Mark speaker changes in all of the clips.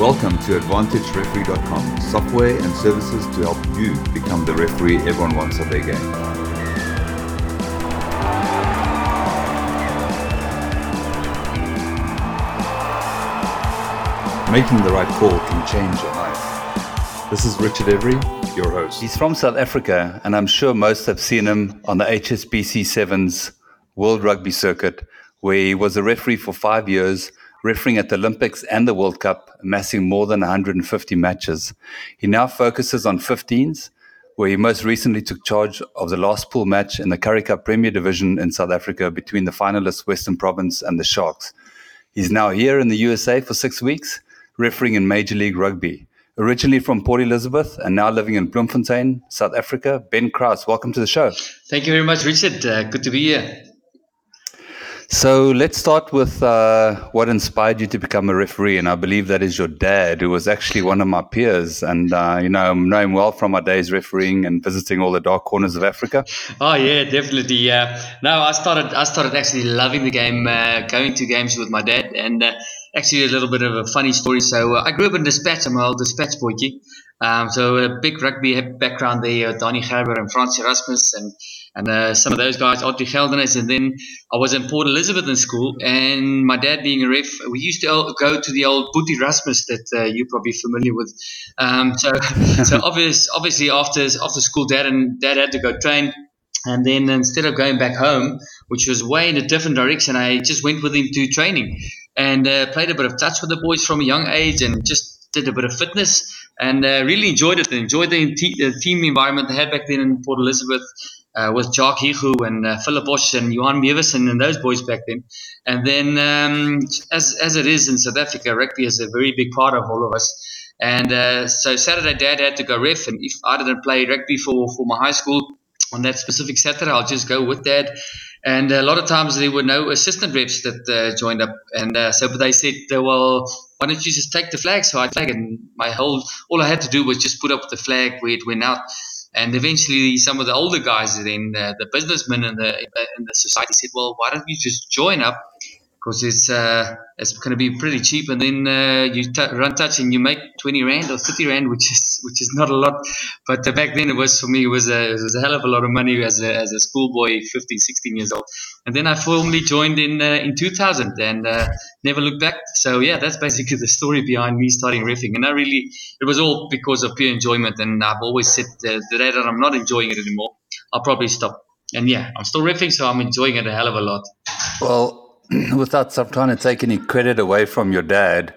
Speaker 1: Welcome to AdvantageReferee.com, software and services to help you become the referee everyone wants at their game. Making the right call can change your life. This is Richard Every, your host.
Speaker 2: He's from South Africa, and I'm sure most have seen him on the HSBC Sevens World Rugby Circuit, where he was a referee for five years, refereeing at the Olympics and the World Cup, amassing more than 150 matches. He now focuses on 15s, where he most recently took charge of the last pool match in the Currie Cup Premier Division in South Africa between the finalists Western Province and the Sharks. He's now here in the USA for six weeks, refereeing in Major League Rugby. Originally from Port Elizabeth and now living in Bloemfontein, South Africa, Ben Crouse, welcome to the show.
Speaker 3: Thank you very much, Richard. Uh, good to be here.
Speaker 2: So let's start with uh, what inspired you to become a referee, and I believe that is your dad, who was actually one of my peers, and uh, you know I know him well from my days refereeing and visiting all the dark corners of Africa.
Speaker 3: Oh yeah, definitely. Uh, no, I started I started actually loving the game, uh, going to games with my dad, and uh, actually a little bit of a funny story. So uh, I grew up in Despatch. I'm an old Despatch boykie. Um, so a big rugby background there, Danie Gerber and Frans Erasmus and and uh, some of those guys, Otto Geldenhuys. And then I was in Port Elizabeth in school, and my dad being a ref, we used to go to the old Boetie Erasmus that uh, you're probably familiar with. Um, so, so obvious, obviously after after school, dad and dad had to go train. And then instead of going back home, which was way in a different direction, I just went with him to training and uh, played a bit of touch with the boys from a young age and just did a bit of fitness and uh, really enjoyed it. Enjoyed the, the team environment they had back then in Port Elizabeth uh, with Jock Higu and uh, Philip Bosch and Johan Meversen and those boys back then. And then, um, as, as it is in South Africa, rugby is a very big part of all of us. And uh, so Saturday, Dad had to go ref, and if I didn't play rugby for, for my high school on that specific Saturday, I'll just go with Dad. And a lot of times there were no assistant refs that uh, joined up, and uh, so but they said, "Well, why don't you just take the flag?" So I flag, it. and my whole all I had to do was just put up the flag where it went out. And eventually, some of the older guys in uh, the businessmen in the in the society said, "Well, why don't you just join up? Because it's uh, it's going to be pretty cheap, and then uh, you t- run touch and you make twenty rand or thirty rand, which is which is not a lot. But uh, back then, it was for me it was a, it was a hell of a lot of money as a as a schoolboy, 15, 16 years old. And then I formally joined in uh, in 2000 and uh, never looked back. So yeah, that's basically the story behind me starting riffing. And I really it was all because of pure enjoyment. And I've always said the day that I'm not enjoying it anymore, I'll probably stop. And yeah, I'm still riffing, so I'm enjoying it a hell of a lot.
Speaker 2: Well, without trying to take any credit away from your dad,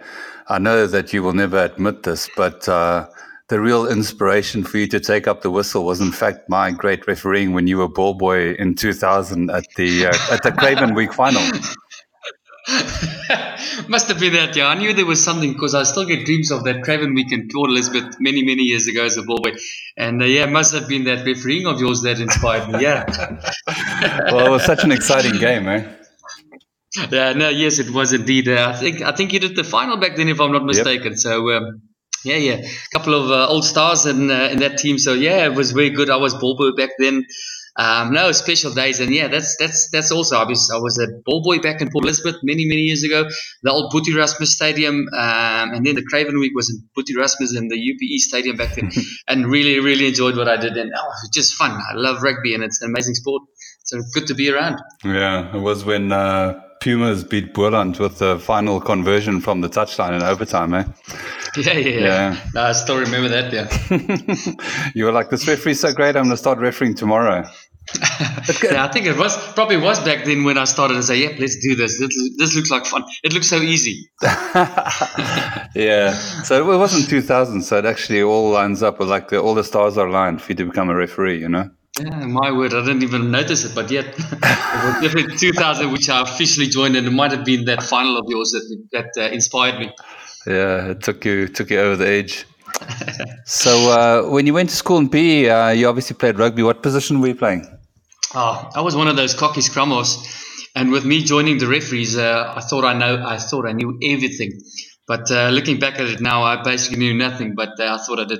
Speaker 2: I know that you will never admit this, but uh, the real inspiration for you to take up the whistle was, in fact, my great refereeing when you were ball boy in 2000 at the uh, at the Craven Week final.
Speaker 3: Must have been that, yeah. I knew there was something because I still get dreams of that Craven Week in Port Elizabeth many, many years ago as a ball boy. And uh, yeah, must have been that refereeing of yours that inspired me, yeah.
Speaker 2: well, it was such an exciting game, eh?
Speaker 3: Yeah, no, yes, it was indeed. Uh, I think I think you did the final back then, if I'm not mistaken. Yep. So um, yeah, yeah, a couple of uh, old stars in uh, in that team. So yeah, it was very good. I was ball boy back then. Um, no special days, and yeah, that's that's that's also I was I was a ball boy back in Port Elizabeth many many years ago. The old Boet Erasmus Stadium, um, and then the Craven Week was in Boet Erasmus in the UPE Stadium back then, and really really enjoyed what I did. And oh, it was just fun. I love rugby, and it's an amazing sport. So good to be around.
Speaker 2: Yeah, it was when. Uh Pumas beat Boland with the final conversion from the touchline in overtime, eh?
Speaker 3: Yeah, yeah, yeah. No, I still remember that,
Speaker 2: yeah. you were like, this referee's so great, I'm going to start refereeing tomorrow.
Speaker 3: yeah, I think it was probably was back then when I started to say, "Yeah, let's do this. This, this looks like fun. It looks so easy."
Speaker 2: yeah, so it wasn't 2000, so it actually all lines up with like the, all the stars are aligned for you to become a referee, you know.
Speaker 3: Yeah, my word, I didn't even notice it, but yet it was definitely 2000, which I officially joined, and it might have been that final of yours that that uh, inspired me.
Speaker 2: Yeah, it took you took you over the edge. so uh, when you went to school in PE, uh, you obviously played rugby. What position were you playing?
Speaker 3: Oh, I was one of those cocky scrummers, and with me joining the referees, uh, I thought I know, I thought I knew everything. But uh, looking back at it now, I basically knew nothing. But uh, I thought I did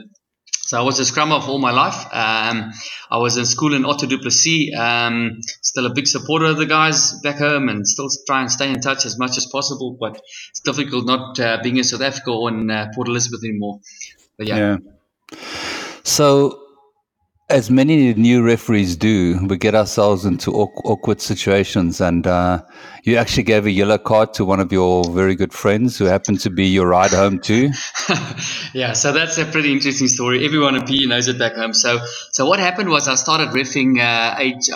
Speaker 3: So I was a scrum of all my life. Um, I was in school in Otto du Plessis. Um, still a big supporter of the guys back home and still try and stay in touch as much as possible. But it's difficult not uh, being in South Africa or in uh, Port Elizabeth anymore. But yeah.
Speaker 2: yeah. So as many new referees do, we get ourselves into awkward situations. And uh, you actually gave a yellow card to one of your very good friends who happened to be your ride home too.
Speaker 3: yeah, so that's a pretty interesting story. Everyone in PE knows it back home. So, so what happened was I started riffing uh, age,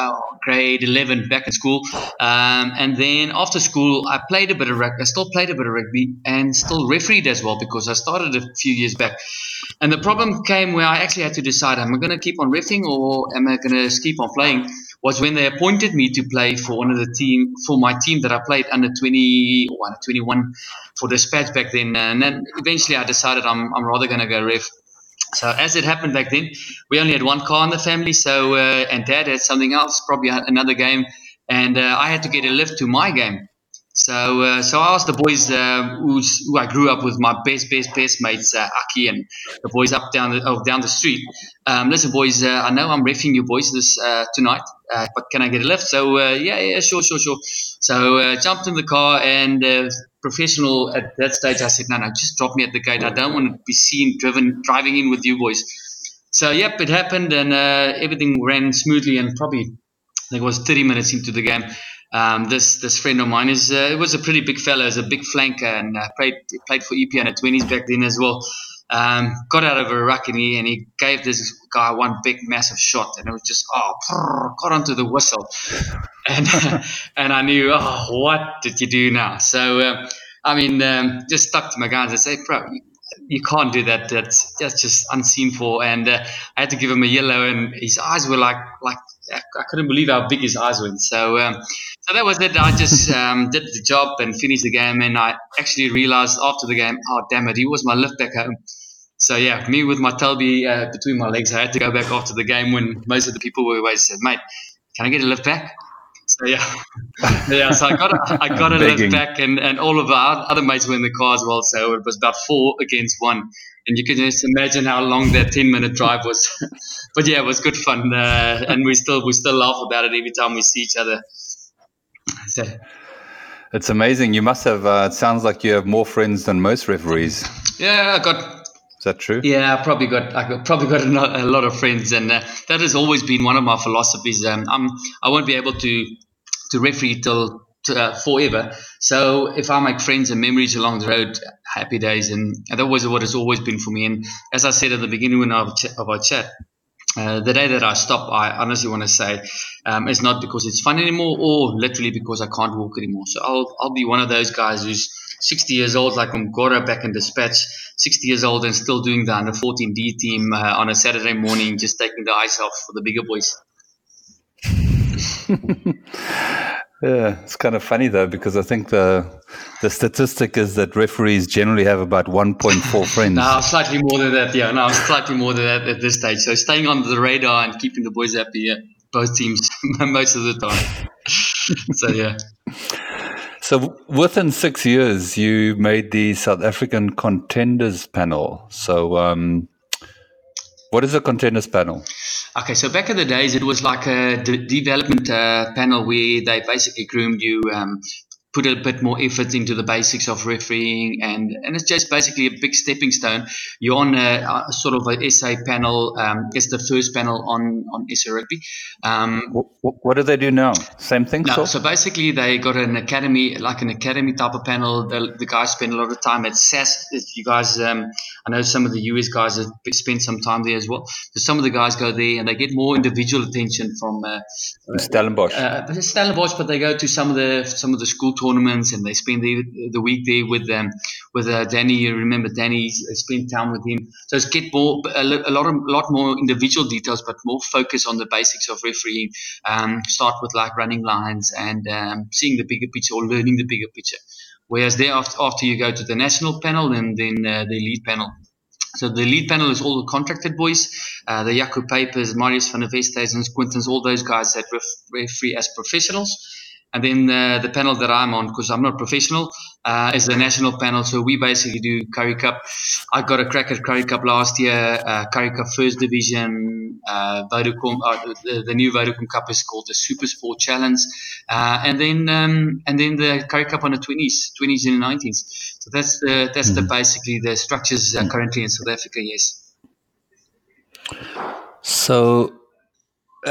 Speaker 3: grade 11 back in school. Um, and then after school, I played a bit of rugby. I still played a bit of rugby and still refereed as well because I started a few years back. And the problem came where I actually had to decide: am I going to keep on riffing or am I going to keep on playing? Was when they appointed me to play for one of the team for my team that I played under 20 or under 21 for Despatch back then. And then eventually I decided I'm I'm rather going to go ref. So as it happened back then, we only had one car in the family. So uh, and Dad had something else, probably another game, and uh, I had to get a lift to my game. So, uh, so I asked the boys uh, who I grew up with, my best, best, best mates, uh, Aki and the boys up down the oh, down the street. Um, listen, boys, uh, I know I'm refing you boys this uh, tonight, uh, but can I get a lift? So, yeah, yeah, sure, sure, sure. So, jumped in the car and professional at that stage. I said, no, no, just drop me at the gate. I don't want to be seen driven driving in with you boys. So, yep, it happened and everything ran smoothly and probably I think it was 30 minutes into the game. Um, this this friend of mine is uh, was a pretty big fellow, is a big flanker, and uh, played played for EP under twenties back then as well. Um, got out of a ruck and he, and he gave this guy one big massive shot, and it was just oh, got onto the whistle, and and I knew oh, what did you do now? So uh, I mean, um, just stuck to my guns and say, bro, you, you can't do that. That's that's just unseen for. And uh, I had to give him a yellow, and his eyes were like like I couldn't believe how big his eyes were. So um, so that was it. I just um, did the job and finished the game, and I actually realized after the game, oh damn it, he was my lift back home. So yeah, me with my Telby uh, between my legs, I had to go back after the game when most of the people were away. Said, mate, can I get a lift back? So yeah, yeah. So I got a, I got a lift back, and, and all of our other mates were in the car as well. So it was about four against one, and you can just imagine how long that ten minute drive was. but yeah, it was good fun, uh, and we still we still laugh about it every time we see each other.
Speaker 2: So. It's amazing. You must have. Uh, it sounds like you have more friends than most referees.
Speaker 3: Yeah, I got
Speaker 2: is that true?
Speaker 3: Yeah, I probably got I probably got a, lot of friends, and uh, that has always been one of my philosophies. Um, I'm I won't be able to to referee till uh, forever. So if I make friends and memories along the road, happy days, and, that was what has always been for me. And as I said at the beginning when of our chat, uh, the day that I stop, I honestly want to say, um, it's not because it's fun anymore, or literally because I can't walk anymore. So I'll I'll be one of those guys who's 60 years old, like Umgora back in Despatch, 60 years old and still doing the under 14D team uh, on a Saturday morning, just taking the ice off for the bigger boys.
Speaker 2: yeah, it's kind of funny though because I think the the statistic is that referees generally have about 1.4 friends.
Speaker 3: no, slightly more than that. Yeah, no, slightly more than that at this stage. So staying on the radar and keeping the boys happy. Yeah, both teams most of the time. so yeah.
Speaker 2: So within six years, you made the South African Contenders Panel. So, um, what is a Contenders Panel?
Speaker 3: Okay, so back in the days, it was like a de- development uh, panel where they basically groomed you um, put a bit more effort into the basics of refereeing, and, and it's just basically a big stepping stone. You're on a, a sort of a SA panel. Um, it's the first panel on on SA rugby. Um,
Speaker 2: what, what, do they do now? Same thing.
Speaker 3: No, so? so basically they got an academy, like an academy type of panel. The, the guys spend a lot of time at SAS. You guys, um, I know some of the US guys have spent some time there as well. So some of the guys go there and they get more individual attention from uh,
Speaker 2: Stellenbosch.
Speaker 3: Uh, Stellenbosch, but they go to some of the some of the school tournaments and they spend the, the week there with them with uh, Danny. You remember Danny spent time with him. So it's get more a, lot of, lot more individual details, but more focus on the basics of refereeing. Um, start with like running lines and um, seeing the bigger picture or learning the bigger picture. Whereas thereafter, after you go to the national panel and then uh, the elite panel. So the lead panel is all the contracted boys, uh, the Jaco Peypers, Marius van der Westhuizens and Quintons, all those guys that ref- referee as professionals. And then uh, the panel that I'm on, because I'm not professional, uh, is the national panel. So we basically do Currie Cup. I got a crack at Currie Cup last year. Uh, Currie Cup First Division. Uh, Vodacom, uh, the, the, new Vodacom Cup is called the Super Sport Challenge, uh, and then um, and then the Currie Cup on the 20s, 20s and 19s. So that's the that's mm-hmm. the basically the structures uh, currently in South Africa. Yes.
Speaker 2: So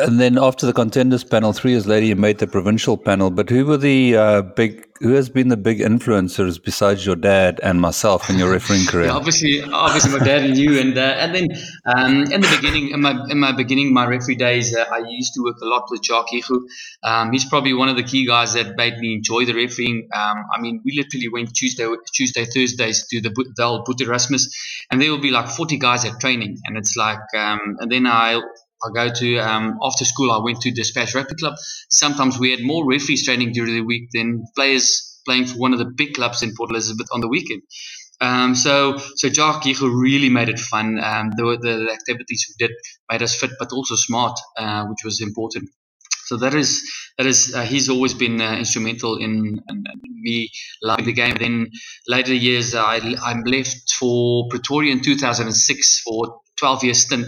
Speaker 2: and then after the contenders panel, three years later, you made the provincial panel. But who were the uh, big? Who has been the big influencers besides your dad and myself in your refereeing career?
Speaker 3: yeah, obviously, obviously, my dad and you, and uh, and then um, in the beginning, in my in my beginning, my referee days, uh, I used to work a lot with Jacques Higu. Um, he's probably one of the key guys that made me enjoy the refereeing. Um, I mean, we literally went Tuesday, Tuesday, Thursdays to the the old Boet Erasmus, and there will be like forty guys at training, and it's like, um, and then I I go to um, after school. I went to Despatch Rugby Club. Sometimes we had more referees training during the week than players playing for one of the big clubs in Port Elizabeth on the weekend. Um, so so Jacques Higu really made it fun. Um, the, the activities we did made us fit, but also smart, uh, which was important. So that is that is uh, he's always been uh, instrumental in, in, in, me loving the game. Then later years, I I left for Pretoria in 2006 for 12 year stint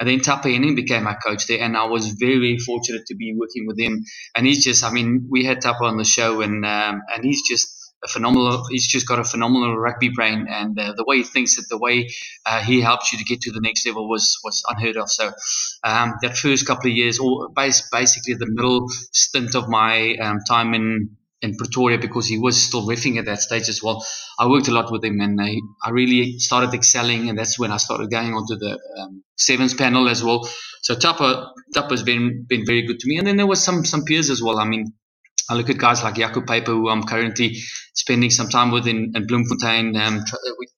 Speaker 3: and then Tappe Henning became my coach there, and I was very, fortunate to be working with him. And he's just, I mean, we had Tappe on the show, and um, and he's just a phenomenal. He's just got a phenomenal rugby brain, and uh, the way he thinks it, the way uh, he helps you to get to the next level was was unheard of. So um, that first couple of years, or basically the middle stint of my um, time in in Pretoria because he was still riffing at that stage as well. I worked a lot with him and I, I really started excelling, and that's when I started going onto the um, sevens panel as well. So Tappe Tappe's been been very good to me, and then there was some some peers as well. I mean, I look at guys like Jaco Peyper, who I'm currently spending some time with in, in Bloemfontein. Um, we,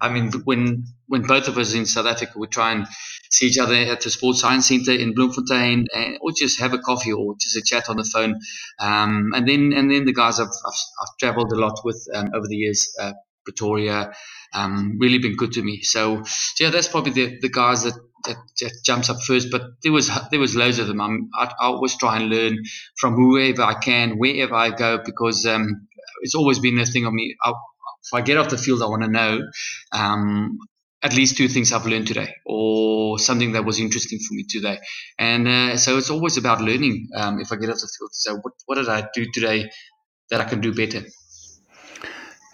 Speaker 3: I mean, when when both of us in South Africa would try and see each other at the Sports Science Center in Bloemfontein, and, or just have a coffee or just a chat on the phone. Um, and then and then the guys I've, I've, I've traveled a lot with um, over the years, uh, Pretoria, um, really been good to me. So, so, yeah, that's probably the, the guys that, that, that jumps up first. But there was there was loads of them. I'm, I, I always try and learn from whoever I can, wherever I go, because um, it's always been a thing of me. I, if I get off the field, I want to know um, at least two things I've learned today or something that was interesting for me today. And uh, so it's always about learning um, if I get off the field. So, what, what did I do today that I can do better?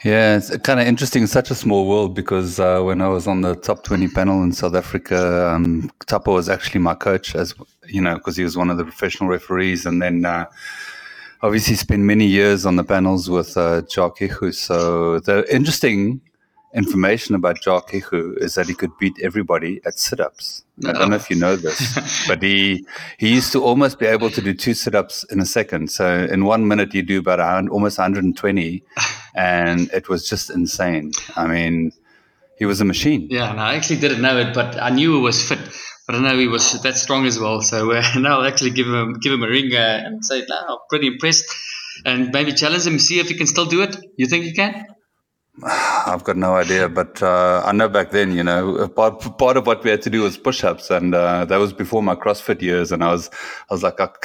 Speaker 2: Yeah, it's kind of interesting. Such a small world because uh, when I was on the top 20 panel in South Africa, um, Tappe was actually my coach, as you know, because he was one of the professional referees. And then uh, obviously spent many years on the panels with uh, Jacques. So the interesting information about Jacques Higu is that he could beat everybody at sit-ups. No. I don't know if you know this, but he he used to almost be able to do two sit-ups in a second. So in one minute, you do about 100, almost 120, and it was just insane. I mean, he was a machine.
Speaker 3: Yeah, and I actually didn't know it, but I knew he was fit. But I know he was that strong as well. So uh, now I'll actually give him give him a ring uh, and say, "No, I'm pretty impressed." And maybe challenge him, see if he can still do it. You think he can?
Speaker 2: I've got no idea, but uh, I know back then, you know, part, part of what we had to do was push-ups, and uh, that was before my CrossFit years. And I was, I was like, I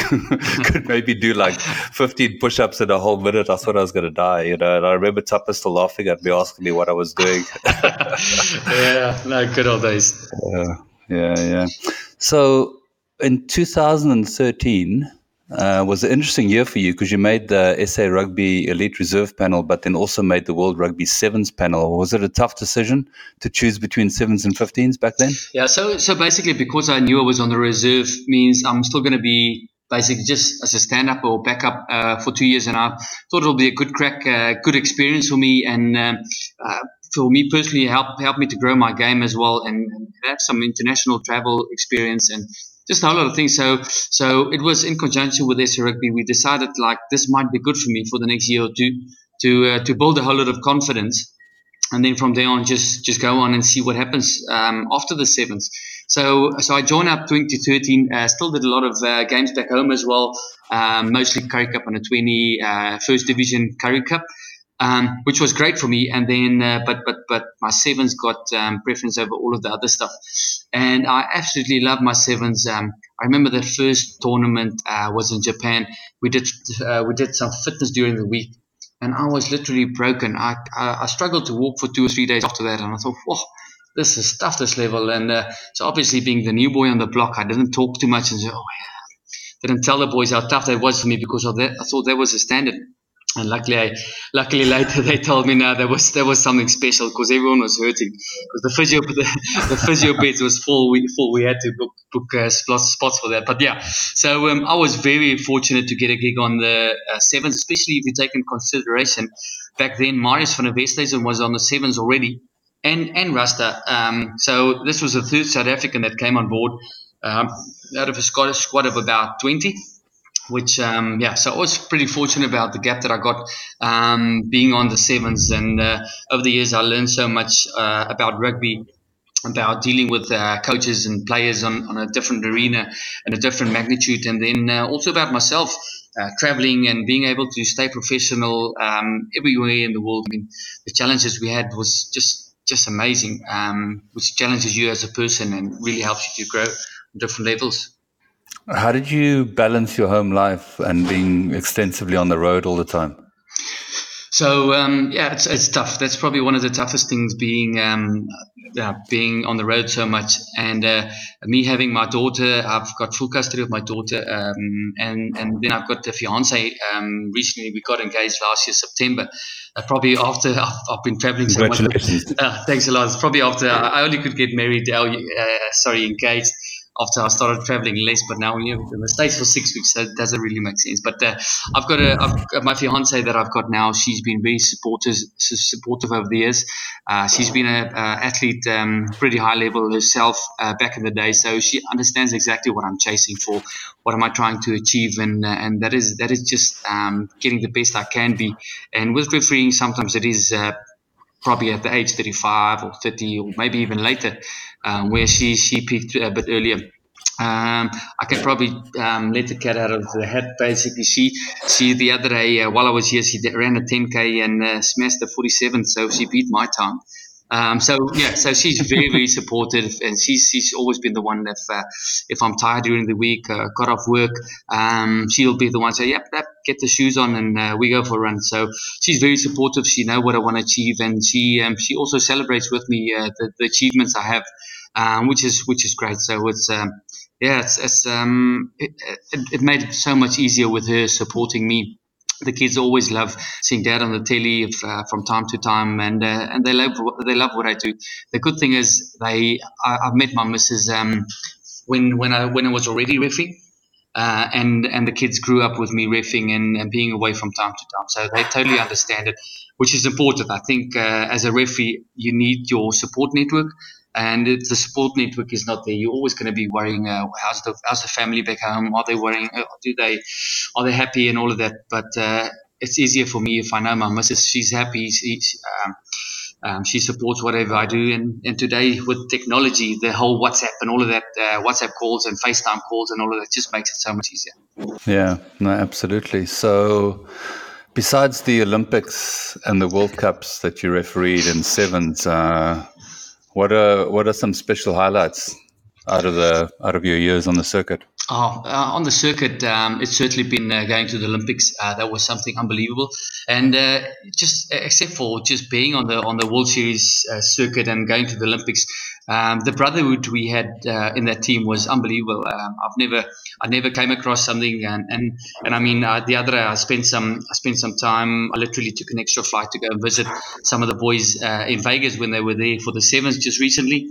Speaker 2: could maybe do like 15 push-ups in a whole minute. I thought I was going to die, you know. And I remember Tappe still laughing at me, asking me what I was doing.
Speaker 3: yeah, no, good old days.
Speaker 2: Yeah, yeah, yeah. So in 2013 uh, was an interesting year for you because you made the SA Rugby Elite Reserve panel, but then also made the World Rugby Sevens panel. Was it a tough decision to choose between sevens and 15s back then?
Speaker 3: Yeah, so so basically, because I knew I was on the reserve, means I'm still going to be basically just as a stand up or backup uh, for two years, and I thought it'll be a good crack, uh, good experience for me, and um, uh, for me personally, help help me to grow my game as well, and have some international travel experience and just a whole lot of things. So, so it was in conjunction with SA Rugby, we decided like this might be good for me for the next year or two to uh, to build a whole lot of confidence, and then from there on, just just go on and see what happens um, after the sevens. So, so I joined up 2013. Uh, still did a lot of uh, games back home as well, um, mostly Currie Cup on a 20, uh, first division Currie Cup. Um, which was great for me. And then, uh, but but but my sevens got um, preference over all of the other stuff, and I absolutely love my sevens. Um, I remember the first tournament uh, was in Japan. We did uh, we did some fitness during the week, and I was literally broken. I, I, I struggled to walk for two or three days after that, and I thought, whoa this is tough, this level. And uh, so obviously being the new boy on the block, I didn't talk too much and say, oh yeah, didn't tell the boys how tough that was for me because of that. I thought that was a standard. And luckily, I, luckily later they told me now there was there was something special because everyone was hurting because the physio the, the physio beds was full. We full. We had to book book uh, spots for that. But yeah, so um, I was very fortunate to get a gig on the uh, sevens, especially if you take in consideration back then Marius van der Westhuizen was on the sevens already and and Rasta. Um, so this was the third South African that came on board um, out of a Scottish squad of about 20. Which um, yeah, so I was pretty fortunate about the gap that I got um, being on the sevens, and uh, over the years I learned so much uh, about rugby, about dealing with uh, coaches and players on, on a different arena and a different magnitude, and then uh, also about myself. Uh, traveling and being able to stay professional um, everywhere in the world. I mean, the challenges we had was just just amazing, um, which challenges you as a person and really helps you to grow on different levels.
Speaker 2: How did you balance your home life and being extensively on the road all the time?
Speaker 3: So um, yeah, it's, it's tough. That's probably one of the toughest things being um, yeah, being on the road so much, and uh, me having my daughter. I've got full custody of my daughter, um, and and then I've got the fiance. Um, recently, we got engaged last year September. Uh, probably after I've, I've been traveling so much. Uh, thanks a lot. It's probably after I only could get married. Uh, sorry, engaged after I started traveling less. But now you know, in the States for six weeks, so it doesn't really make sense. But uh, I've got a I've my fiance that I've got now. She's been very supportive supportive over the years. Uh, she's been an athlete, um, pretty high level herself uh, back in the day, so she understands exactly what I'm chasing for. What am I trying to achieve, and uh, and that is that is just um, getting the best I can be. And with refereeing, sometimes it is uh, probably at the age 35 or 30 or maybe even later, um, where she she peaked a bit earlier. Um, I can probably um, let the cat out of the hat. Basically, she she the other day uh, while I was here, she ran a 10k and uh, smashed the 47, so she beat my time. Um, so yeah, so she's very very supportive, and she's she's always been the one if uh, if I'm tired during the week, uh, got off work, um, she'll be the one say, yep, yep, get the shoes on, and uh, we go for a run. So she's very supportive. She know what I want to achieve, and she um, she also celebrates with me uh, the, the achievements I have, um, which is which is great. So it's um, yeah, it's, it's um, it, it, made it so much easier with her supporting me the kids always love seeing dad on the telly uh, from time to time, and uh, and they love they love what I do. The good thing is they I, have met my missus um, when when I when I was already refing. Uh, and and the kids grew up with me refing and, and being away from time to time, so they totally understand it, which is important. I think uh, as a referee, you need your support network, and if the support network is not there, you're always going to be worrying. Uh, how's the how's the family back home? Are they worrying? Uh, do they are they happy and all of that? But uh, it's easier for me if I know my missus. She's happy. She's, um, um, she supports whatever I do. And, and today with technology, the whole WhatsApp and all of that, uh, WhatsApp calls and FaceTime calls and all of that just makes it so much easier.
Speaker 2: Yeah, no, absolutely. So. Besides the Olympics and the World Cups that you refereed in sevens, uh, what are what are some special highlights out of the out of your years on the circuit?
Speaker 3: Oh, uh, on the circuit, um, it's certainly been uh, going to the Olympics. Uh, that was something unbelievable, and uh, just except for just being on the on the World Series uh, circuit and going to the Olympics, um, the brotherhood we had uh, in that team was unbelievable. Um, I've never I never came across something, and and, and I mean the other I spent some I spent some time. I literally took an extra flight to go and visit some of the boys in Vegas when they were there for the sevens just recently.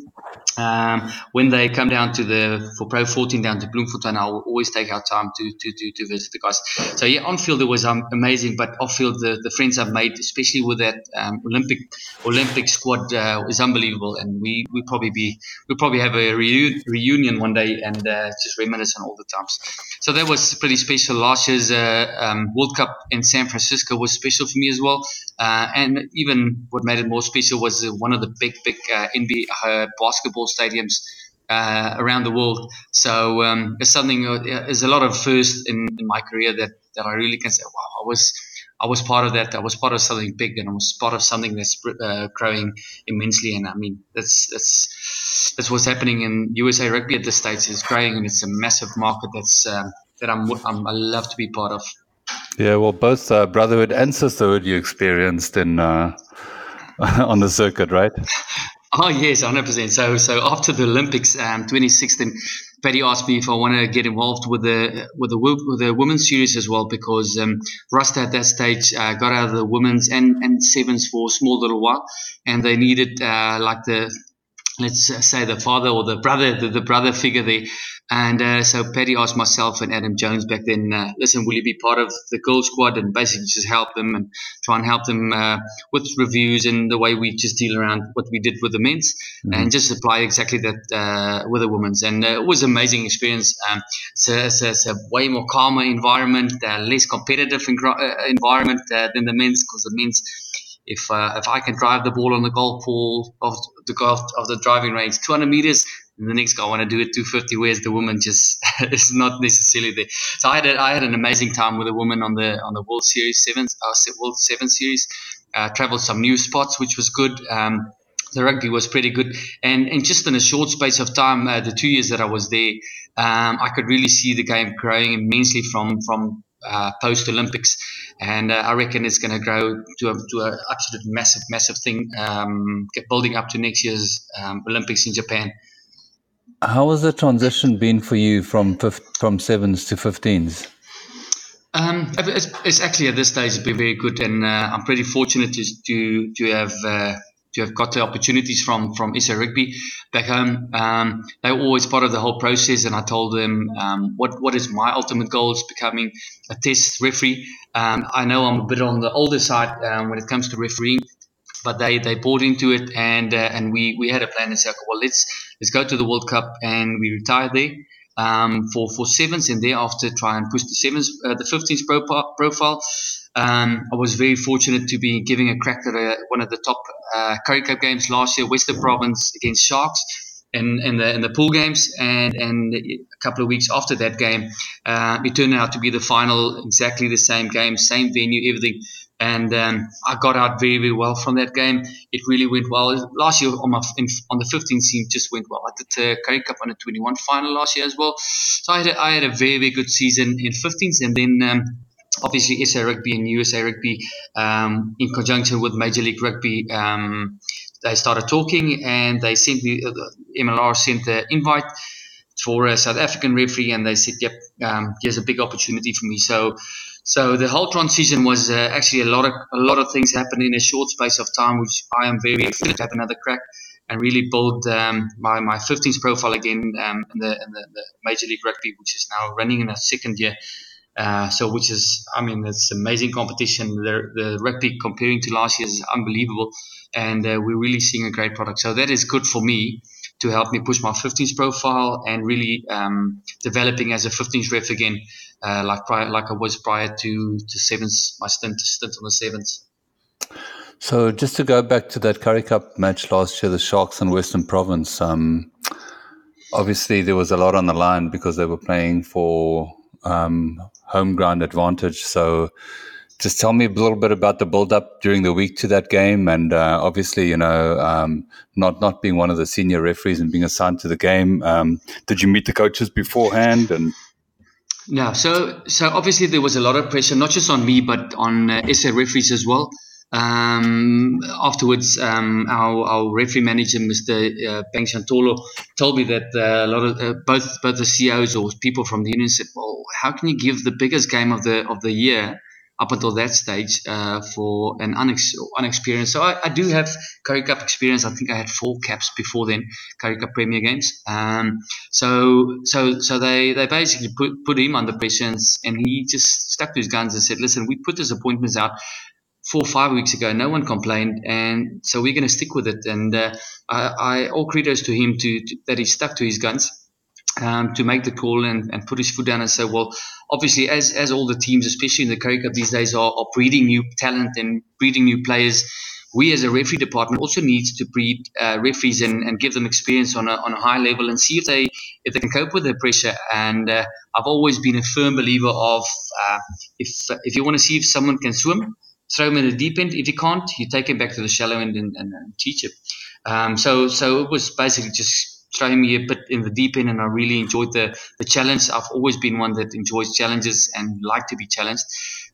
Speaker 3: Um, when they come down to the for Pro 14 down to Bloemfontein, I'll always take our time to to, to, to visit the guys. So yeah, on field it was um, amazing, but off field the, the friends I've made, especially with that um, Olympic Olympic squad, uh, is unbelievable. And we we probably be we probably have a reu- reunion one day and uh, just reminisce on all the times. So that was pretty special. Last year's uh, um, World Cup in San Francisco was special for me as well. Uh, and even what made it more special was one of the big, big uh, NBA uh, basketball stadiums uh, around the world. So um, it's something. Uh, there's a lot of first in, in, my career that, that I really can say, wow, I was I was part of that. I was part of something big, and I was part of something that's uh, growing immensely. And I mean, that's that's that's what's happening in USA rugby at this stage. is growing, and it's a massive market that's um, that I'm, I'm I love to be part of.
Speaker 2: Yeah, well, both uh, brotherhood and sisterhood you experienced in uh, on the circuit, right?
Speaker 3: Oh yes, hundred percent. So so after the Olympics, um, 2016, Paddy asked me if I want to get involved with the with the with the women's series as well because um, at that stage uh, got out of the women's and and sevens for a small little while, and they needed uh, like the let's say the father or the brother, the, the brother figure there. And uh, so Paddy asked myself and Adam Jones back then, uh, listen, will you be part of the girl squad and basically just help them and try and help them uh, with reviews and the way we just deal around what we did with the men's mm-hmm. and just apply exactly that uh, with the women's. And uh, it was an amazing experience. Um, it's, a, it's, a, it's, a, way more calmer environment, uh, less competitive environment than the men's because the men's if uh, if I can drive the ball on the golf ball of the golf of the driving range 200 meters, the next guy want to do it 250, whereas the woman just is not necessarily there. So I had I had an amazing time with a woman on the on the World Series seven uh, World Seven Series. Uh, traveled some new spots, which was good. Um, the rugby was pretty good, and and just in a short space of time, uh, the two years that I was there, um, I could really see the game growing immensely from from uh, post Olympics, and uh, I reckon it's going to grow to a to an absolute massive, massive thing, um, building up to next year's um, Olympics in Japan.
Speaker 2: How has the transition been for you from from sevens to fifteens?
Speaker 3: Um, it's, it's, actually at this stage been very good, and uh, I'm pretty fortunate to to, to have uh, to have got the opportunities from from SA Rugby back home. Um, they were always part of the whole process, and I told them um, what what is my ultimate goal is becoming a test referee. Um, I know I'm a bit on the older side um, when it comes to refereeing, but they, they bought into it, and uh, and we, we had a plan and said, well, let's let's go to the World Cup, and we retired there. Um, for for sevens and thereafter try and push the sevens uh, the 15s profile, profile um, I was very fortunate to be giving a crack at a, one of the top uh, Currie Cup games last year, Western Province against Sharks. In, in the in the pool games and and a couple of weeks after that game, uh, it turned out to be the final, exactly the same game, same venue, everything and um, I got out very very well from that game. It really went well. Last year on my in, on the 15th team just went well. I did the Currie Cup under 21 final last year as well. So I had a, I had a very very good season in 15s, and then um, obviously SA Rugby and USA Rugby um, in conjunction with Major League Rugby. Um, they started talking and they sent me, uh, MLR sent the invite for a South African referee and they said, yep, um, here's a big opportunity for me. So, so the whole transition was uh, actually a lot of a lot of things happened in a short space of time, which I am very excited to have another crack and really build um, my my 15th profile again um, in, the, in the, the Major League Rugby, which is now running in a second year. Uh, so, which is, I mean, it's amazing competition. The, the rugby comparing to last year is unbelievable, and uh, we're really seeing a great product. So that is good for me to help me push my 15s profile and really um, developing as a 15s ref again, uh, like prior, like I was prior to to sevens, my stint stint on the sevens.
Speaker 2: So just to go back to that Currie Cup match last year, the Sharks and Western Province. Um, obviously, there was a lot on the line because they were playing for um, home ground advantage. So just tell me a little bit about the build up during the week to that game, and uh, obviously, you know, um, not not being one of the senior referees and being assigned to the game. Um, did you meet the coaches beforehand? And
Speaker 3: no, so so obviously there was a lot of pressure, not just on me, but on uh, SA referees as well. Um, afterwards, um, our, our referee manager, Mr. Uh, Bang Shantolo, told me that uh, a lot of uh, both both the CEOs or people from the union said, "Well, how can you give the biggest game of the of the year up until that stage uh, for an unex- unexperienced?" So I, I, do have Currie Cup experience. I think I had four caps before then, Currie Cup Premier games. Um, so so so they they basically put put him under pressure, and, and he just stuck to his guns and said, "Listen, we put this appointments out." Four or five weeks ago. No one complained, and so we're going to stick with it. And uh, I, I, all credits to him to, to, that he stuck to his guns. Um, to make the call and, and put his foot down and say, well, obviously, as, as all the teams, especially in the Currie Cup these days, are, are breeding new talent and breeding new players, we as a referee department also needs to breed uh, referees and, and give them experience on a, on a high level and see if they if they can cope with the pressure. And uh, I've always been a firm believer of uh, if if you want to see if someone can swim, throw him in the deep end. If he can't, you take him back to the shallow end and, and, and teach him. Um, so so it was basically just throwing me a bit in the deep end, and I really enjoyed the the challenge. I've always been one that enjoys challenges and like to be challenged.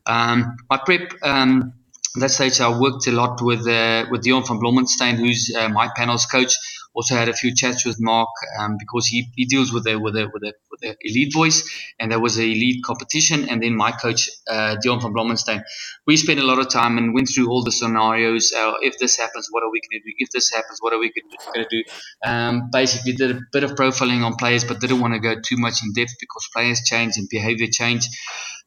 Speaker 3: Um, my prep. Um, that stage, I worked a lot with uh, with Deon van Blommestein, who's uh, my panel's coach. Also had a few chats with Mark um, because he, he deals with the with the with the elite voice, and there was an elite competition. And then my coach uh, Deon van Blommestein, we spent a lot of time and went through all the scenarios. Uh, if this happens, what are we going to do? If this happens, what are we going to do? Um, basically, did a bit of profiling on players, but didn't want to go too much in depth because players change and behavior change.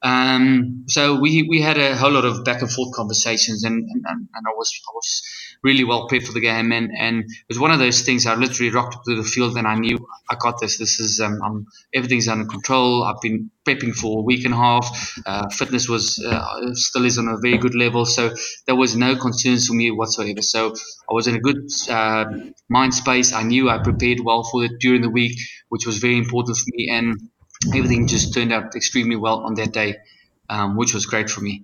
Speaker 3: Um, so we, we had a whole lot of back and forth conversations, and, and, and I was I was really well prepared for the game, and, and it was one of those things. I literally rocked up to the field, and I knew I got this. This is um, I'm, everything's under control. I've been prepping for a week and a half. Uh, fitness was uh, still is on a very good level, so there was no concerns for me whatsoever. So I was in a good uh, mind space. I knew I prepared well for it during the week, which was very important for me, and everything just turned out extremely well on that day, um, which was great for me.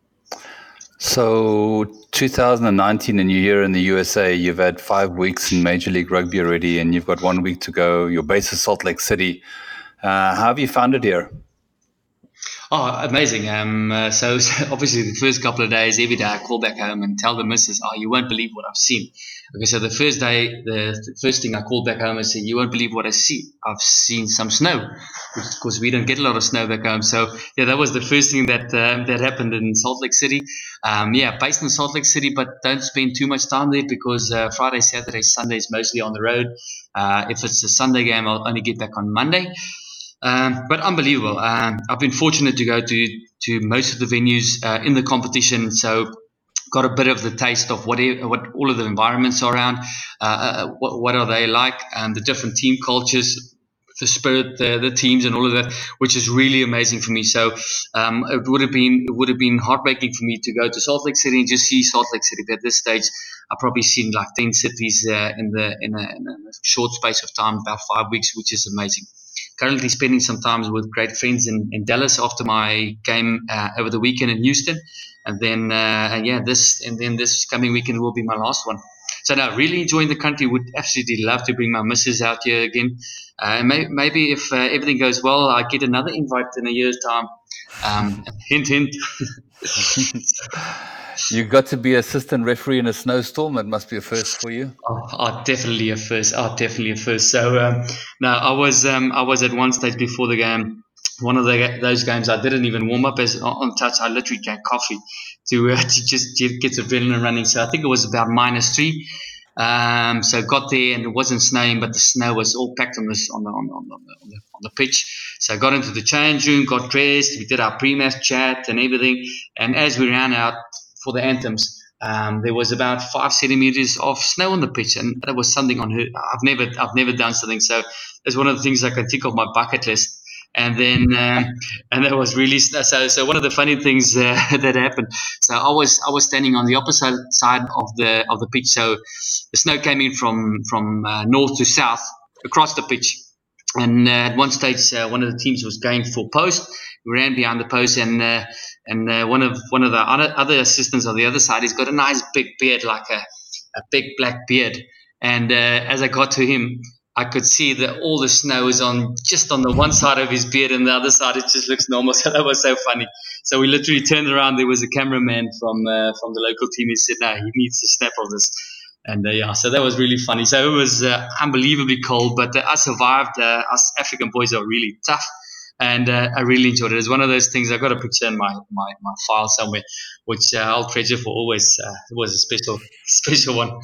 Speaker 2: So, 2019, a new year in the USA. You've had five weeks in Major League Rugby already, and you've got one week to go. Your base is Salt Lake City. Uh, how have you found it here?
Speaker 3: Oh, amazing. Um, uh, so, so, obviously the first couple of days, every day I call back home and tell the missus, oh, you won't believe what I've seen. Okay, so the first day, the, first thing I called back home and said, you won't believe what I see. I've seen some snow because we don't get a lot of snow back home. So yeah, that was the first thing that, uh, that happened in Salt Lake City. Um, yeah, based in Salt Lake City, but don't spend too much time there because uh, Friday, Saturday, Sunday is mostly on the road. Uh, if it's a Sunday game, I'll only get back on Monday. Um, but unbelievable. Um, I've been fortunate to go to to most of the venues uh, in the competition, so got a bit of the taste of what what all of the environments are around. Uh, uh, what, what, are they like? And the different team cultures, the spirit, the, the teams, and all of that, which is really amazing for me. So um, it would have been it would have been heartbreaking for me to go to Salt Lake City and just see Salt Lake City. But at this stage, I've probably seen like ten cities uh, in the in a, in a short space of time, about five weeks, which is amazing currently spending some time with great friends in, in Dallas after my game uh, over the weekend in Houston, and then uh, yeah, this and then this coming weekend will be my last one. So now, really enjoying the country. Would absolutely love to bring my missus out here again. Uh, may, maybe if uh, everything goes well, I get another invite in a year's time. Um, hint, hint.
Speaker 2: You got to be assistant referee in a snowstorm. That must be a first for you.
Speaker 3: Oh, oh definitely a first. Oh, definitely a first. So um, no, I was um, I was at one stage before the game. One of the, those games, I didn't even warm up as on touch. I literally drank coffee to uh, to just get, get adrenaline running. So I think it was about minus three. Um, so got there and it wasn't snowing, but the snow was all packed on this on the on, on, on, the, on the pitch. So I got into the change room, got dressed, we did our pre-match chat and everything. And as we ran out, for the anthems, um, there was about five centimeters of snow on the pitch, and that was something on her. I've never, I've never done something. So it's one of the things I can tick off my bucket list. And then, um, and that was really so. So one of the funny things uh, that happened. So I was, I was standing on the opposite side of the of the pitch. So the snow came in from from uh, north to south across the pitch. And uh, at one stage, uh, one of the teams was going for post. We ran behind the post, and uh, and uh, one of one of the other assistants on the other side, he's got a nice big beard, like a, a big black beard. And uh, as I got to him, I could see that all the snow is on just on the one side of his beard, and the other side it just looks normal. So that was so funny. So we literally turned around. There was a cameraman from uh, from the local team. He said, "No, he needs to snap of this." And uh, yeah, so that was really funny. So it was uh, unbelievably cold, but I survived. us African boys are really tough and uh, I really enjoyed it. It's one of those things. I've got a picture in my, my, my file somewhere, which uh, I'll treasure for always. Uh, it was a special special one.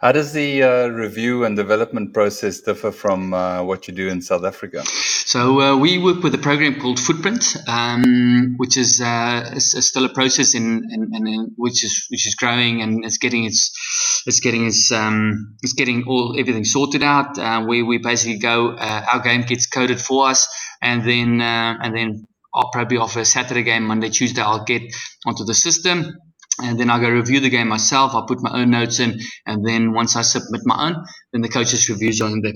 Speaker 2: How does the uh, review and development process differ from uh, what you do in South Africa?
Speaker 3: So uh, we work with a program called Footprint, um, which is, uh, is, still a process in, in, in, which is which is growing and it's getting its it's getting its um, it's getting all everything sorted out. Uh, we we basically go uh, our game gets coded for us, and then and then I'll probably offer a Saturday game, Monday, Tuesday. I'll get onto the system and then I go review the game myself. I put my own notes in, and then once I submit my own, then the coaches review join there.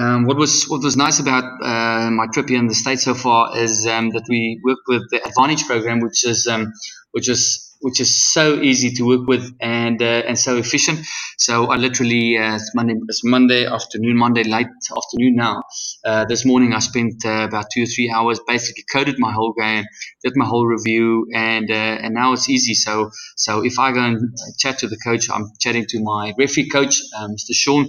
Speaker 3: Um, what was what was nice about uh, my trip here in the states so far is um, that we worked with the Advantage program, which is um, which is which is so easy to work with and uh, and so efficient. So I literally uh, it's Monday it's Monday afternoon, Monday late afternoon now. Uh, this morning I spent uh, about two or three hours basically coded my whole game, did my whole review, and uh, and now it's easy. So so if I go and chat to the coach, I'm chatting to my referee coach, uh, Mr. Sean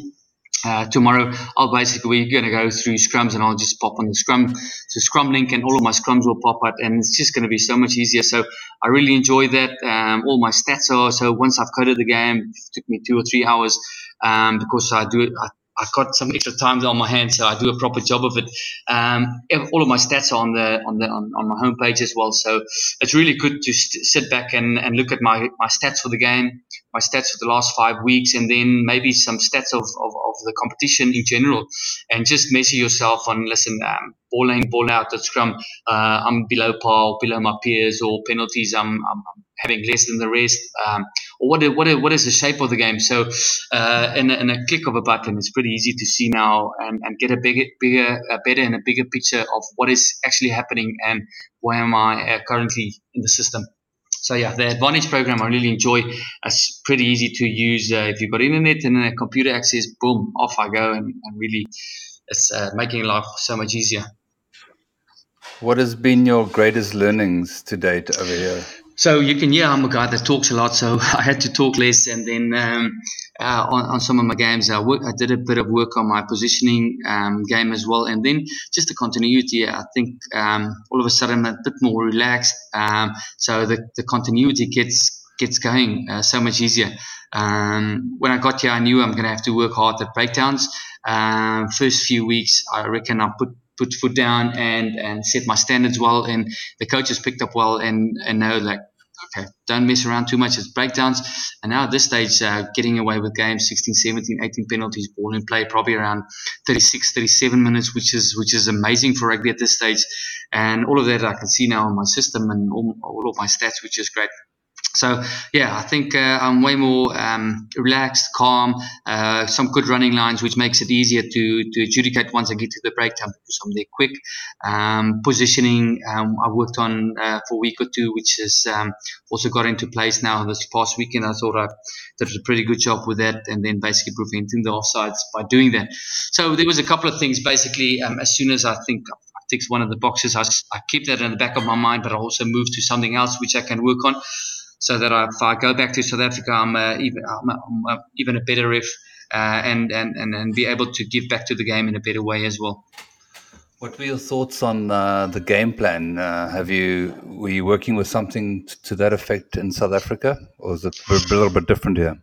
Speaker 3: uh, tomorrow I'll basically we're going to go through scrums and I'll just pop on the scrum the scrum link and all of my scrums will pop up, and it's just going to be so much easier. So I really enjoy that. Um, all my stats are so once I've coded the game it took me two or three hours um, because I do it I, I've got some extra time on my hands, so I do a proper job of it. Um, all of my stats are on the on the on, on my homepage as well, so it's really good to st- sit back and, and look at my, my stats for the game, my stats for the last five weeks, and then maybe some stats of, of, of the competition in general, and just measure yourself on listen, um, ball in, ball out at scrum, uh, I'm below par, below my peers, or penalties, I'm, I'm having less than the rest, um, or what, what, what is the shape of the game. So, uh, in, a, in a click of a button, it's pretty easy to see now and, and get a bigger, bigger, a better and a bigger picture of what is actually happening and where am I uh, currently in the system. So yeah, the Advantage program I really enjoy. It's pretty easy to use. Uh, if you've got internet and a computer access, boom, off I go, and, and really, it's uh, making life so much easier.
Speaker 2: What has been your greatest learnings to date over here?
Speaker 3: So you can yeah I'm a guy that talks a lot, so I had to talk less. And then um, uh, on, on, some of my games, I, work, I, did a bit of work on my positioning um, game as well. And then just the continuity, I think um, all of a sudden I'm a bit more relaxed. Um, so the, the continuity gets gets going uh, so much easier. Um, when I got here, I knew I'm going to have to work hard at breakdowns. Um, first few weeks, I reckon I put put foot down and and set my standards well and the coaches picked up well and and know like okay don't mess around too much it's breakdowns. And now at this stage uh, getting away with games 16 17 18 penalties ball in play probably around 36 37 minutes which is which is amazing for rugby at this stage. And all of that I can see now in my system and all, all of my stats which is great so yeah, I think uh, I'm way more um, relaxed, calm, uh, some good running lines, which makes it easier to, to adjudicate once I get to the breakdown because I'm there quick. Um, positioning, um, I worked on uh, for a week or two, which has um, also got into place now. This past weekend, I thought I did a pretty good job with that, and then basically preventing the offsides by doing that. So there was a couple of things. Basically, um, as soon as I think I ticked one of the boxes, I, I keep that in the back of my mind, but I also move to something else which I can work on so that I, if I go back to South Africa, I'm, uh, even, I'm, I'm even a better ref uh, and, and, and, and be able to give back to the game in a better way as well.
Speaker 2: What were your thoughts on uh, the game plan? Uh, have you were you working with something to that effect in South Africa, or is it a little bit different here?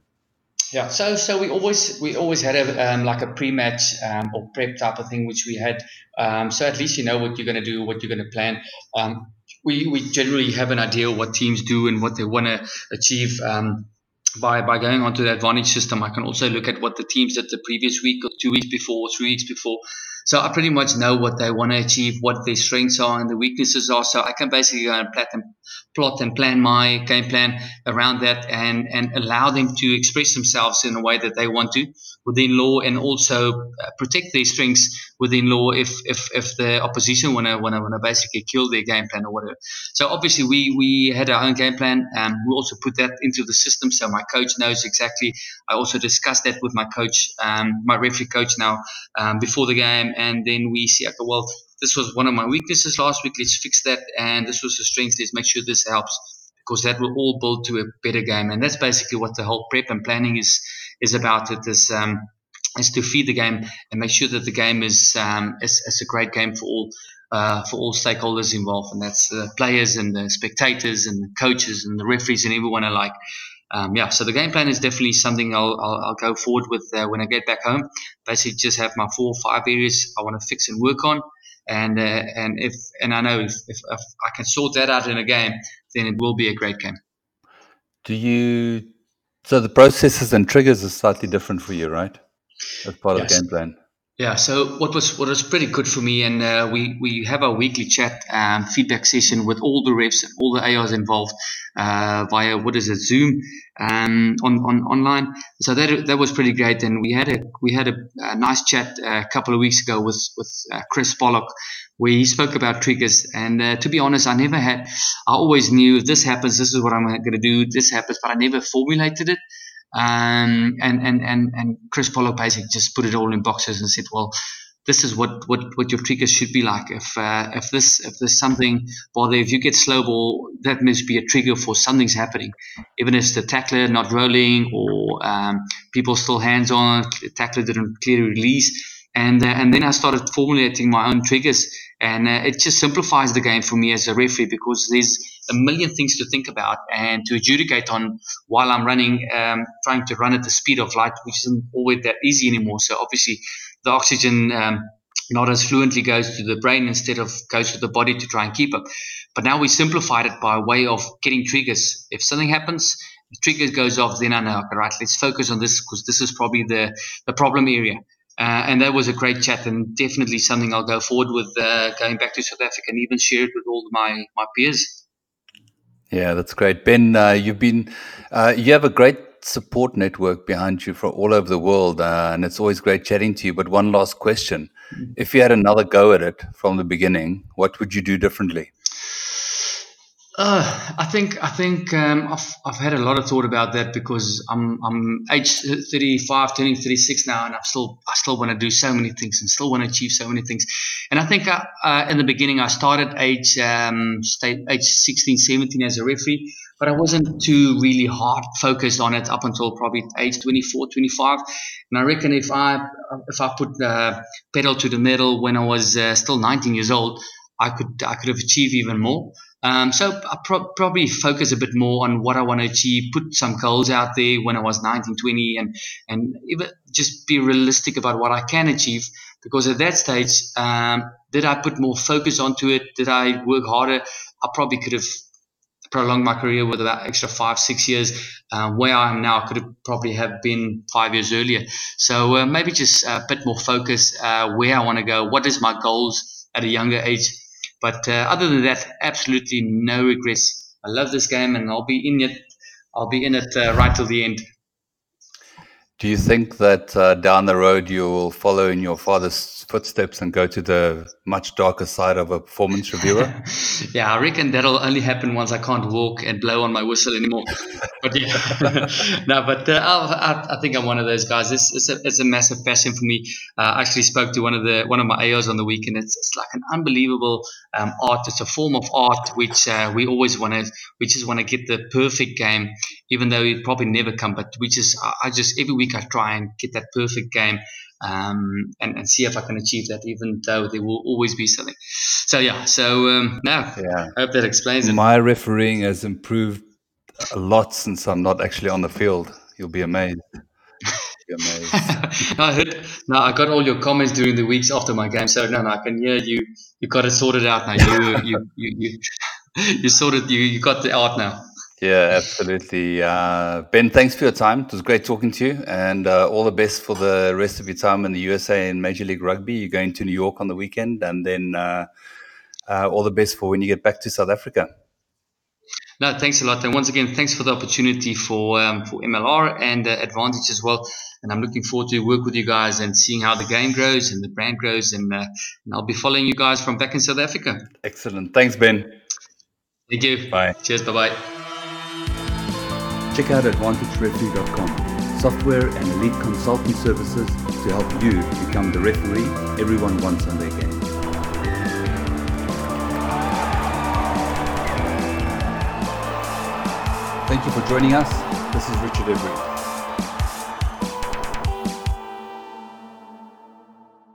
Speaker 3: Yeah, so so we always we always had a um, like a pre-match um, or prep type of thing, which we had. Um, so at least you know what you're going to do, what you're going to plan. We, we generally have an idea what teams do and what they want to achieve um, by, by going onto the advantage system. I can also look at what the teams did the previous week or two weeks before or three weeks before. So I pretty much know what they want to achieve, what their strengths are and the weaknesses are. So I can basically go and plot and, plot and plan my game plan around that and, and allow them to express themselves in a way that they want to within law and also uh, protect their strengths within law if if, if the opposition want to want to basically kill their game plan or whatever. So obviously we we had our own game plan and we also put that into the system so my coach knows exactly. I also discussed that with my coach, um, my referee coach now um, before the game, and then we see okay, well this was one of my weaknesses last week. Let's fix that, and this was a strength. Let's make sure this helps because that will all build to a better game, and that's basically what the whole prep and planning is is about it is um, is to feed the game and make sure that the game is um, is, is a great game for all uh, for all stakeholders involved, and that's the players and the spectators and the coaches and the referees and everyone alike. Um, yeah, so the game plan is definitely something I'll, I'll, I'll go forward with uh, when I get back home. Basically, just have my four or five areas I want to fix and work on, and uh, and if and I know if, if, if I can sort that out in a game, then it will be a great game.
Speaker 2: Do you so the processes and triggers are slightly different for you, right? As part yes. of the game plan.
Speaker 3: Yeah, so what was what was pretty good for me, and uh, we we have a weekly chat um, feedback session with all the refs and all the ARs involved uh, via what is it Zoom um, on, on online. So that that was pretty great, and we had a we had a, a nice chat a couple of weeks ago with with uh, Chris Pollock, where he spoke about triggers. And uh, to be honest, I never had. I always knew if this happens, this is what I'm going to do. This happens, but I never formulated it. Um, and, and, and, and Chris Pollock basically just put it all in boxes and said, well, this is what, what, what your triggers should be like. If uh, if this if there's something bother, if you get slow ball, that must be a trigger for something's happening. Even if the tackler not rolling or um, people still hands on, the tackler didn't clearly release. And uh, and then I started formulating my own triggers, and uh, it just simplifies the game for me as a referee because there's a million things to think about and to adjudicate on while I'm running, um, trying to run at the speed of light, which isn't always that easy anymore. So obviously, the oxygen um, not as fluently goes to the brain instead of goes to the body to try and keep up. But now we simplified it by way of getting triggers. If something happens, the trigger goes off, then I know, okay, right, let's focus on this because this is probably the, the problem area. Uh, and that was a great chat and definitely something I'll go forward with uh, going back to South Africa and even share it with all my, my peers.
Speaker 2: Yeah, that's great. Ben, uh, you've been, uh, you have a great support network behind you from all over the world, uh, and it's always great chatting to you. But one last question. Mm-hmm. If you had another go at it from the beginning, what would you do differently?
Speaker 3: Uh, I think I think um, I've, I've had a lot of thought about that because I'm I'm age 35, turning 36 now, and I still I still want to do so many things and still want to achieve so many things. And I think I, uh, uh, in the beginning I started age um, state age 16, 17 as a referee, but I wasn't too really hard focused on it up until probably age 24, 25. And I reckon if I if I put the pedal to the metal when I was uh, still 19 years old, I could I could have achieved even more. Um, so I pro- probably focus a bit more on what I want to achieve, put some goals out there when I was 19, 20, and, and just be realistic about what I can achieve. Because at that stage, um, did I put more focus onto it? Did I work harder? I probably could have prolonged my career with about extra five, six years. Uh, where I am now, I could have probably have been five years earlier. So uh, maybe just a bit more focus uh, where I want to go. What is my goals at a younger age? But uh, other than that, absolutely no regrets. I love this game, and I'll be in it. I'll be in it uh, right till the end.
Speaker 2: Do you think that uh, down the road you will follow in your father's footsteps and go to the much darker side of a performance reviewer?
Speaker 3: yeah, I reckon that'll only happen once I can't walk and blow on my whistle anymore. but yeah, no, but uh, I, I, think I'm one of those guys. It's, it's, a, it's a massive passion for me. Uh, I actually spoke to one of the one of my AOs on the weekend. It's, it's like an unbelievable um, art. It's a form of art which uh, we always want to. We just want to get the perfect game, even though it probably never come. But we just, I just every week I try and get that perfect game um, and, and see if I can achieve that, even though there will always be something. So yeah, so um, now yeah. I hope that explains it.
Speaker 2: My refereeing has improved a lot since I'm not actually on the field. You'll be amazed. Be
Speaker 3: amazed. no, I heard. No, I got all your comments during the weeks after my game. So no, no, I can hear you. You got it sorted out now. You, you, you, you, you sorted. You, you got the art now.
Speaker 2: Yeah, absolutely. Uh, ben, thanks for your time. It was great talking to you, and uh, all the best for the rest of your time in the USA and Major League Rugby. You're going to New York on the weekend, and then uh, uh all the best for when you get back to South Africa.
Speaker 3: No, thanks a lot, and once again, thanks for the opportunity for um, for MLR and uh, Advantage as well. And I'm looking forward to work with you guys and seeing how the game grows and the brand grows, and, uh, and I'll be following you guys from back in South Africa.
Speaker 2: Excellent. Thanks, Ben.
Speaker 3: Thank you.
Speaker 2: Bye.
Speaker 3: Cheers. Bye bye.
Speaker 1: Check out AdvantageReferee.com, software and elite consulting services to help you become the referee everyone wants on their game. Thank you for joining us. This is Richard Everett.